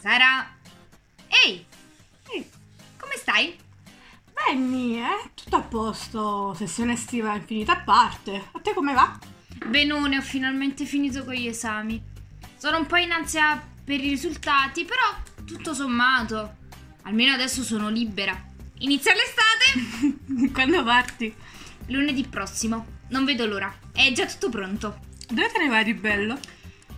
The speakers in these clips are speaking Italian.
Sara? Ehi! Ehi, come stai? Benny, eh? Tutto a posto, sessione estiva infinita a parte. A te come va? Benone, ho finalmente finito con gli esami. Sono un po' in ansia per i risultati, però tutto sommato. Almeno adesso sono libera. Inizia l'estate! Quando parti? Lunedì prossimo. Non vedo l'ora. È già tutto pronto. Dove te ne vai di bello?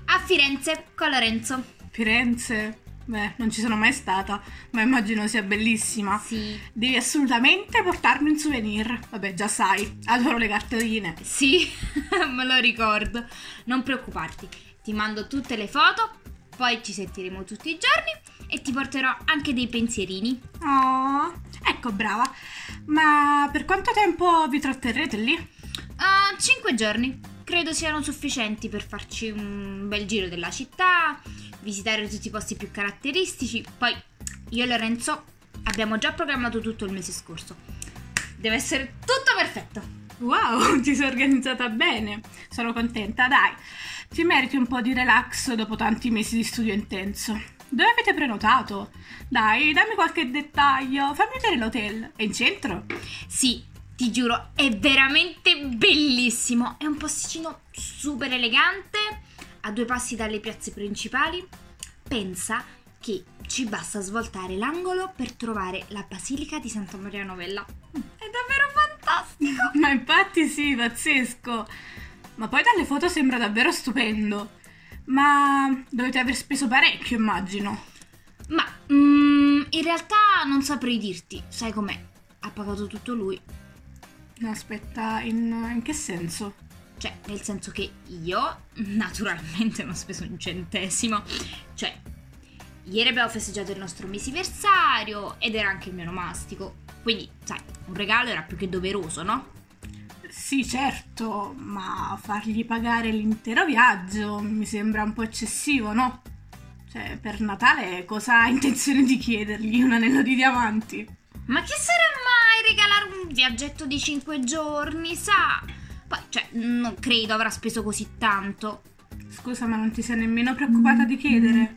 A Firenze, con Lorenzo. Firenze? Beh, non ci sono mai stata, ma immagino sia bellissima. Sì. Devi assolutamente portarmi un souvenir. Vabbè, già sai, adoro le cartoline. Sì, me lo ricordo. Non preoccuparti, ti mando tutte le foto, poi ci sentiremo tutti i giorni e ti porterò anche dei pensierini. Oh, ecco, brava. Ma per quanto tempo vi tratterrete lì? Uh, cinque giorni. Credo siano sufficienti per farci un bel giro della città, visitare tutti i posti più caratteristici. Poi io e Lorenzo abbiamo già programmato tutto il mese scorso. Deve essere tutto perfetto. Wow, ti sei organizzata bene. Sono contenta, dai. Ti meriti un po' di relax dopo tanti mesi di studio intenso. Dove avete prenotato? Dai, dammi qualche dettaglio. Fammi vedere l'hotel. È in centro? Sì, ti giuro, è veramente bellissimo. È un posticino super elegante, a due passi dalle piazze principali. Pensa che ci basta svoltare l'angolo per trovare la Basilica di Santa Maria Novella. È davvero fantastico! Ma infatti sì, pazzesco. Ma poi dalle foto sembra davvero stupendo. Ma dovete aver speso parecchio, immagino. Ma mm, in realtà non saprei dirti, sai com'è? Ha pagato tutto lui. Aspetta, in, in che senso? Cioè, nel senso che io naturalmente non ho speso un centesimo. Cioè, ieri abbiamo festeggiato il nostro mesiversario ed era anche il mio nomastico. Quindi, sai, un regalo era più che doveroso, no? Sì, certo, ma fargli pagare l'intero viaggio mi sembra un po' eccessivo, no? Cioè, per Natale cosa ha intenzione di chiedergli? Un anello di diamanti? Ma che sarà mai regalare un viaggetto di 5 giorni, sa? Poi, cioè, non credo avrà speso così tanto. Scusa, ma non ti sei nemmeno preoccupata di chiedere?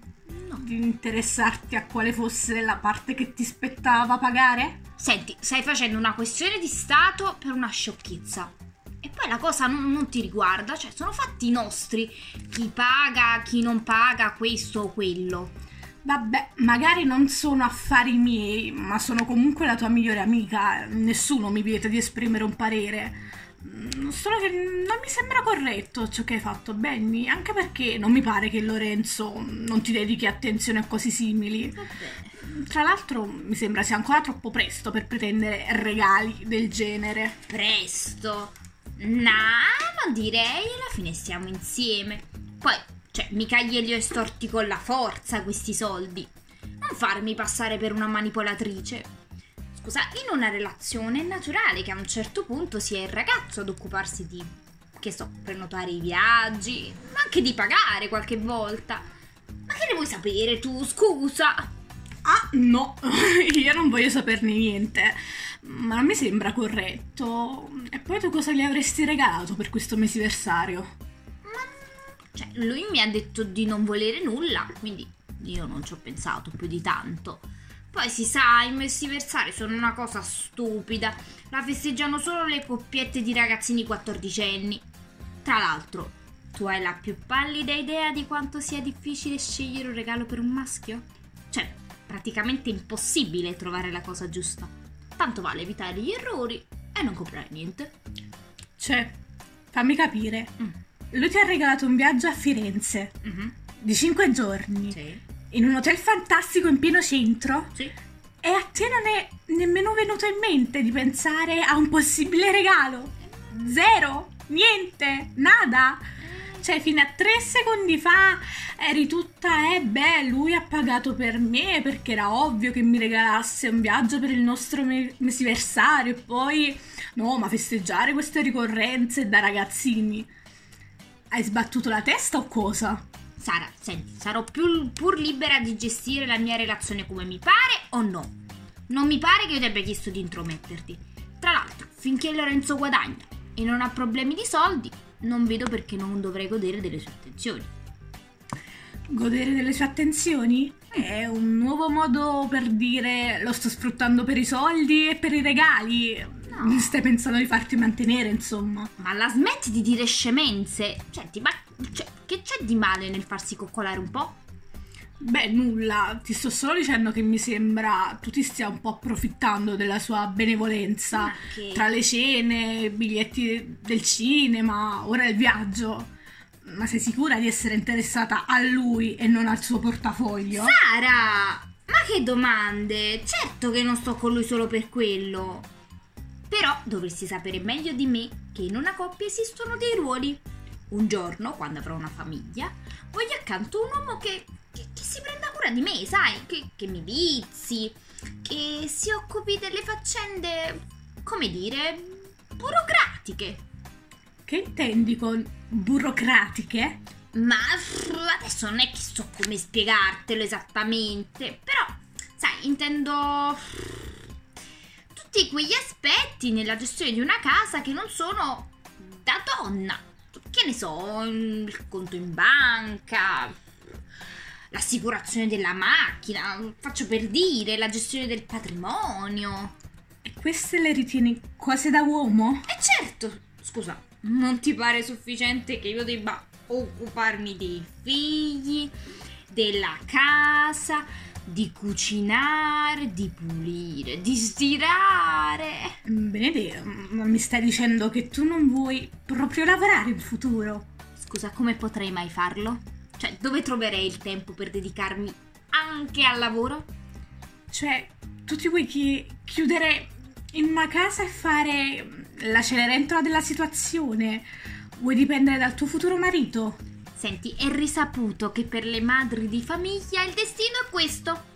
No. Di interessarti a quale fosse la parte che ti spettava pagare? Senti, stai facendo una questione di Stato per una sciocchezza. E poi la cosa non, non ti riguarda, cioè sono fatti nostri. Chi paga, chi non paga, questo o quello. Vabbè, magari non sono affari miei, ma sono comunque la tua migliore amica. Nessuno mi vieta di esprimere un parere. Solo che non mi sembra corretto ciò che hai fatto, Benny, anche perché non mi pare che Lorenzo non ti dedichi attenzione a cose simili. Vabbè. Tra l'altro mi sembra sia ancora troppo presto per pretendere regali del genere. Presto. Nah, non direi, alla fine stiamo insieme. Poi, cioè, mica glieli ho estorti con la forza questi soldi. Non farmi passare per una manipolatrice. Scusa, in una relazione è naturale che a un certo punto sia il ragazzo ad occuparsi di, che so, prenotare i viaggi, ma anche di pagare qualche volta. Ma che ne vuoi sapere tu, scusa? Ah, no, io non voglio saperne niente. Ma non mi sembra corretto. E poi tu cosa gli avresti regalato per questo mesiversario? Cioè, lui mi ha detto di non volere nulla, quindi io non ci ho pensato più di tanto. Poi si sa, i messiversari sono una cosa stupida. La festeggiano solo le coppiette di ragazzini quattordicenni. Tra l'altro, tu hai la più pallida idea di quanto sia difficile scegliere un regalo per un maschio? Cioè, praticamente impossibile trovare la cosa giusta. Tanto vale evitare gli errori e non comprare niente. Cioè, fammi capire. Mm. Lui ti ha regalato un viaggio a Firenze Mhm. di 5 giorni Sì. In un hotel fantastico in pieno centro Sì. e a te non è nemmeno venuto in mente di pensare a un possibile regalo. Zero, niente, nada. Cioè, fino a tre secondi fa eri tutta, eh beh, lui ha pagato per me perché era ovvio che mi regalasse un viaggio per il nostro me- mesiversario e poi, no, ma festeggiare queste ricorrenze da ragazzini. Hai sbattuto la testa o cosa? Sara, senti, sarò più, pur libera di gestire la mia relazione come mi pare o no? Non mi pare che io ti abbia chiesto di intrometterti. Tra l'altro, finché Lorenzo guadagna e non ha problemi di soldi, non vedo perché non dovrei godere delle sue attenzioni. Godere delle sue attenzioni? È un nuovo modo per dire lo sto sfruttando per i soldi e per i regali. No. Stai pensando di farti mantenere, insomma. Ma la smetti di dire scemenze? Senti, ma cioè, che c'è di male nel farsi coccolare un po'? Beh, nulla, ti sto solo dicendo che mi sembra tu ti stia un po' approfittando della sua benevolenza. Che- Tra le cene, biglietti del cinema, ora il viaggio. Ma sei sicura di essere interessata a lui e non al suo portafoglio? Sara! Ma che domande! Certo che non sto con lui solo per quello. Però dovresti sapere meglio di me che in una coppia esistono dei ruoli. Un giorno, quando avrò una famiglia, voglio accanto un uomo che, che- che si prenda cura di me, sai? Che, che mi vizi, che si occupi delle faccende, come dire, burocratiche. Che intendi con burocratiche? Ma adesso non è che so come spiegartelo esattamente, però, sai, intendo tutti quegli aspetti nella gestione di una casa che non sono da donna. Che ne so, il conto in banca, l'assicurazione della macchina, faccio per dire, la gestione del patrimonio. E queste le ritieni cose da uomo? E certo, scusa, non ti pare sufficiente che io debba occuparmi dei figli, della casa, di cucinare, di pulire, di stirare? Benedetto, ma mi stai dicendo che tu non vuoi proprio lavorare in futuro? Scusa, come potrei mai farlo? Cioè, dove troverei il tempo per dedicarmi anche al lavoro? Cioè, tu ti vuoi chi- chiudere in una casa e fare la cenerentola della situazione? Vuoi dipendere dal tuo futuro marito? Senti, è risaputo che per le madri di famiglia il destino è questo.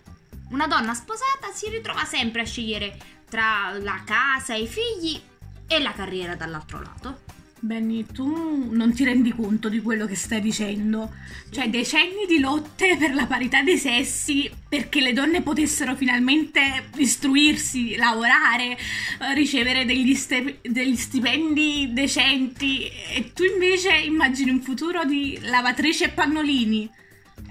Una donna sposata si ritrova sempre a scegliere tra la casa e i figli e la carriera dall'altro lato. Benny, tu non ti rendi conto di quello che stai dicendo. Cioè, decenni di lotte per la parità dei sessi, perché le donne potessero finalmente istruirsi, lavorare, eh, ricevere degli, ste- degli stipendi decenti, e tu invece immagini un futuro di lavatrici e pannolini.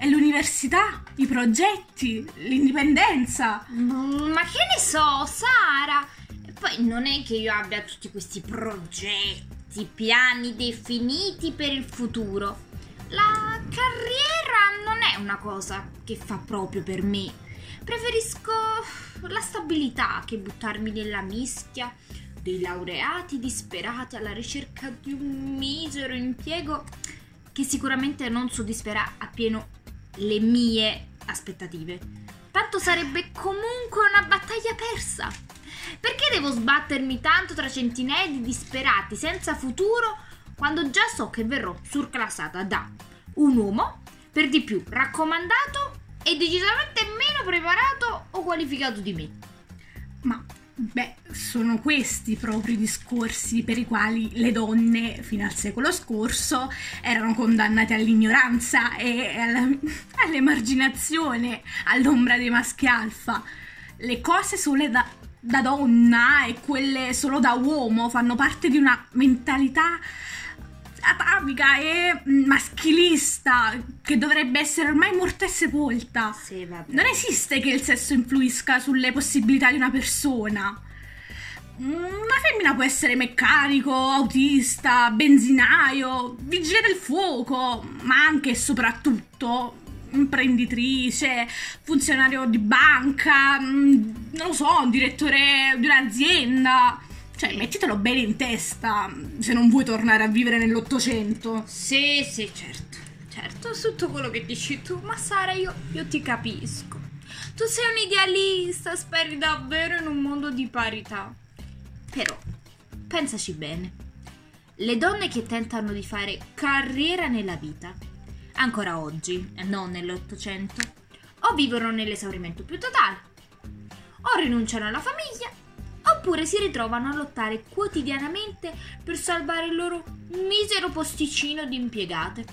E l'università, i progetti, l'indipendenza. Mm, Ma che ne so, Sara? E poi non è che io abbia tutti questi progetti, piani definiti per il futuro. La carriera non è una cosa che fa proprio per me. Preferisco la stabilità che buttarmi nella mischia dei laureati disperati alla ricerca di un misero impiego che sicuramente non soddisferà appieno le mie aspettative. Tanto sarebbe comunque una battaglia persa. Perché devo sbattermi tanto tra centinaia di disperati senza futuro quando già so che verrò surclassata da un uomo, per di più raccomandato e decisamente meno preparato o qualificato di me? Ma, beh, sono questi proprio i discorsi per i quali le donne, fino al secolo scorso, erano condannate all'ignoranza e alla- all'emarginazione, all'ombra dei maschi alfa. Le cose sole da, da donna e quelle solo da uomo fanno parte di una mentalità atavica e maschilista che dovrebbe essere ormai morta e sepolta. Sì. Non esiste che il sesso influisca sulle possibilità di una persona. Una femmina può essere meccanico, autista, benzinaio, vigile del fuoco, ma anche e soprattutto imprenditrice, funzionario di banca, mm, non lo so, direttore di un'azienda. Cioè, mettitelo bene in testa se non vuoi tornare a vivere nell'Ottocento. Sì, sì, certo. Certo, tutto quello che dici tu, ma Sara, io, io ti capisco. Tu sei un idealista, speri davvero in un mondo di parità. Però, pensaci bene. Le donne che tentano di fare carriera nella vita, ancora oggi, e non nell'Ottocento, o vivono nell'esaurimento più totale, o rinunciano alla famiglia, oppure si ritrovano a lottare quotidianamente per salvare il loro misero posticino di impiegate.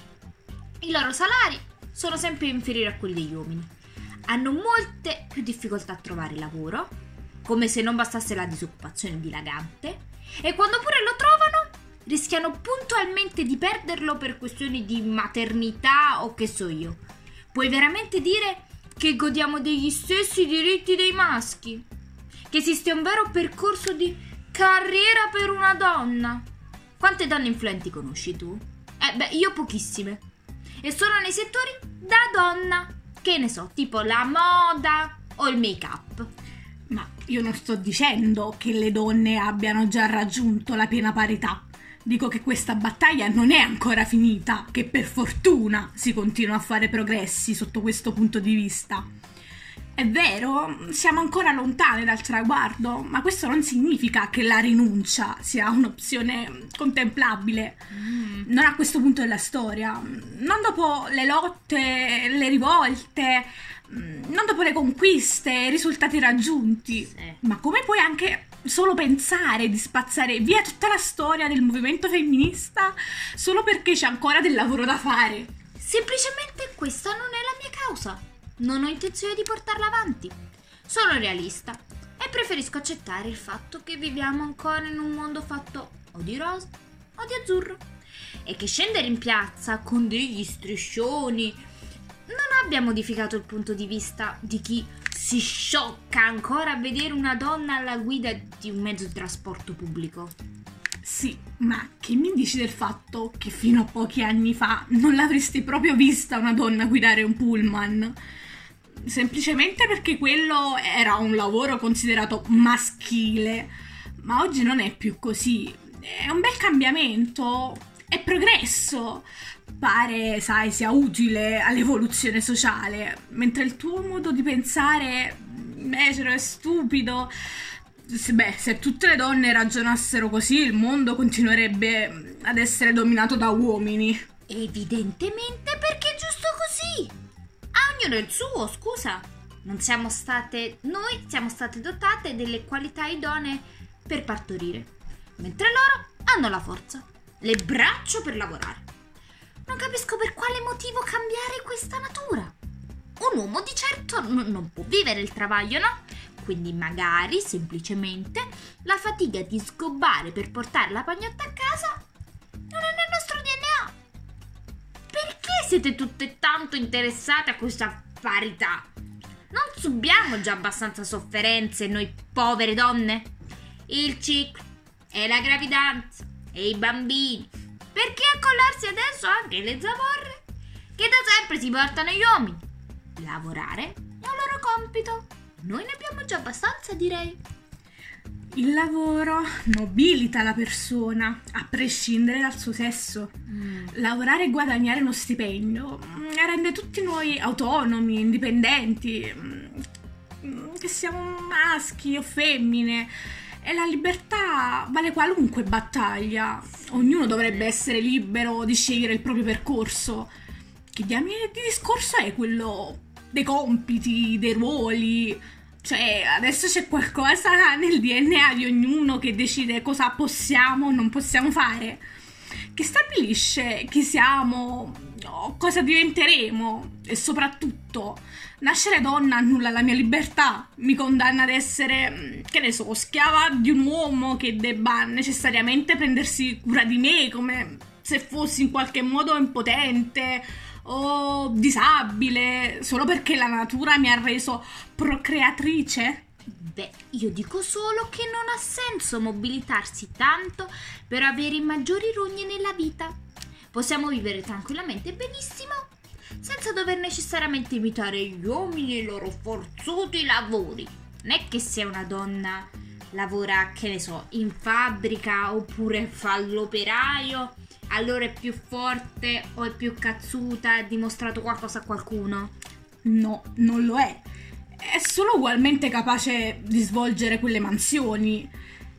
I loro salari sono sempre inferiori a quelli degli uomini. Hanno molte più difficoltà a trovare lavoro, come se non bastasse la disoccupazione dilagante, e quando pure lo trovano rischiano puntualmente di perderlo per questioni di maternità o che so io. Puoi veramente dire che godiamo degli stessi diritti dei maschi? Che esiste un vero percorso di carriera per una donna? Quante donne influenti conosci tu? Eh beh, io pochissime. E sono nei settori da donna. Che ne so, tipo la moda o il make-up. Ma io non sto dicendo che le donne abbiano già raggiunto la piena parità. Dico che questa battaglia non è ancora finita, che per fortuna si continua a fare progressi sotto questo punto di vista. È vero, siamo ancora lontani dal traguardo, ma questo non significa che la rinuncia sia un'opzione contemplabile. Mm. Non a questo punto della storia. Non dopo le lotte, le rivolte, non dopo le conquiste, i risultati raggiunti. Sì. Ma come puoi anche solo pensare di spazzare via tutta la storia del movimento femminista solo perché c'è ancora del lavoro da fare? Semplicemente questa non è la mia causa. Non ho intenzione di portarla avanti. Sono realista e preferisco accettare il fatto che viviamo ancora in un mondo fatto o di rosa o di azzurro e che scendere in piazza con degli striscioni non abbia modificato il punto di vista di chi si sciocca ancora a vedere una donna alla guida di un mezzo di trasporto pubblico. Sì, ma che mi dici del fatto che fino a pochi anni fa non l'avresti proprio vista una donna guidare un pullman? semplicemente perché quello era un lavoro considerato maschile, ma oggi non è più così. È un bel cambiamento, è progresso. Pare, sai, sia utile all'evoluzione sociale, mentre il tuo modo di pensare becero è stupido. Beh, se tutte le donne ragionassero così, il mondo continuerebbe ad essere dominato da uomini. Evidentemente perché è giusto così ognuno il suo, scusa. Non siamo state, noi siamo state dotate delle qualità idonee per partorire, mentre loro hanno la forza, le braccia per lavorare. Non capisco per quale motivo cambiare questa natura. Un uomo di certo n- non può vivere il travaglio, no? Quindi magari semplicemente la fatica di sgobbare per portare la pagnotta a casa non è nel nostro DNA. Perché siete tutte tanto interessate a questa parità? Non subiamo già abbastanza sofferenze noi povere donne? Il ciclo e la gravidanza e i bambini. Perché accollarsi adesso anche le zavorre che da sempre si portano gli uomini? Lavorare è un loro compito. Noi ne abbiamo già abbastanza, direi. Il lavoro nobilita la persona, a prescindere dal suo sesso. Mm. Lavorare e guadagnare uno stipendio mm, rende tutti noi autonomi, indipendenti, mm, che siamo maschi o femmine. E la libertà vale qualunque battaglia. Ognuno dovrebbe essere libero di scegliere il proprio percorso. Che diamine di discorso è quello dei compiti, dei ruoli? Cioè, adesso c'è qualcosa nel DNA di ognuno che decide cosa possiamo o non possiamo fare, che stabilisce chi siamo cosa diventeremo e soprattutto nascere donna annulla la mia libertà, mi condanna ad essere, che ne so, schiava di un uomo che debba necessariamente prendersi cura di me come se fossi in qualche modo impotente o disabile solo perché la natura mi ha reso procreatrice? Beh, io dico solo che non ha senso mobilitarsi tanto per avere maggiori rogni nella vita. Possiamo vivere tranquillamente benissimo senza dover necessariamente imitare gli uomini e i loro forzuti lavori. Non è che se una donna lavora, che ne so, in fabbrica oppure fa l'operaio allora è più forte o è più cazzuta, ha dimostrato qualcosa a qualcuno? No, non lo è. È solo ugualmente capace di svolgere quelle mansioni.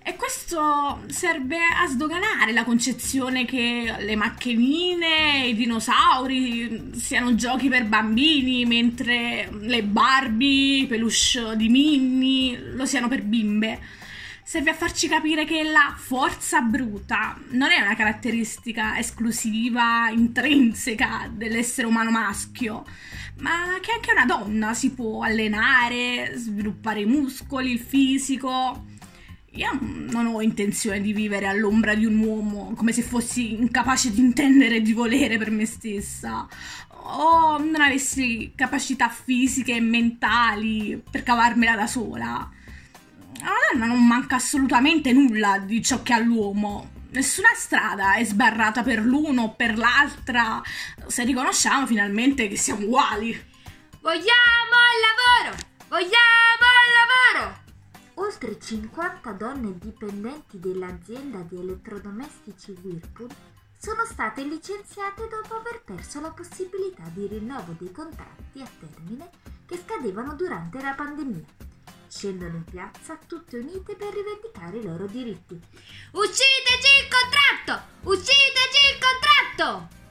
E questo serve a sdoganare la concezione che le macchinine e i dinosauri siano giochi per bambini, mentre le Barbie, i peluche di Minnie lo siano per bimbe serve a farci capire che la forza bruta non è una caratteristica esclusiva, intrinseca dell'essere umano maschio, ma che anche una donna si può allenare, sviluppare i muscoli, il fisico. io non ho intenzione di vivere all'ombra di un uomo come se fossi incapace di intendere e di volere per me stessa o non avessi capacità fisiche e mentali per cavarmela da sola. A una donna non manca assolutamente nulla di ciò che ha l'uomo. Nessuna strada è sbarrata per l'uno o per l'altra se riconosciamo finalmente che siamo uguali. Vogliamo il lavoro! Vogliamo il lavoro! Oltre 50 donne dipendenti dell'azienda di elettrodomestici Whirlpool sono state licenziate dopo aver perso la possibilità di rinnovo dei contratti a termine che scadevano durante la pandemia. Scendono in piazza tutte unite per rivendicare i loro diritti. Uccideci il contratto! Uccideci il contratto!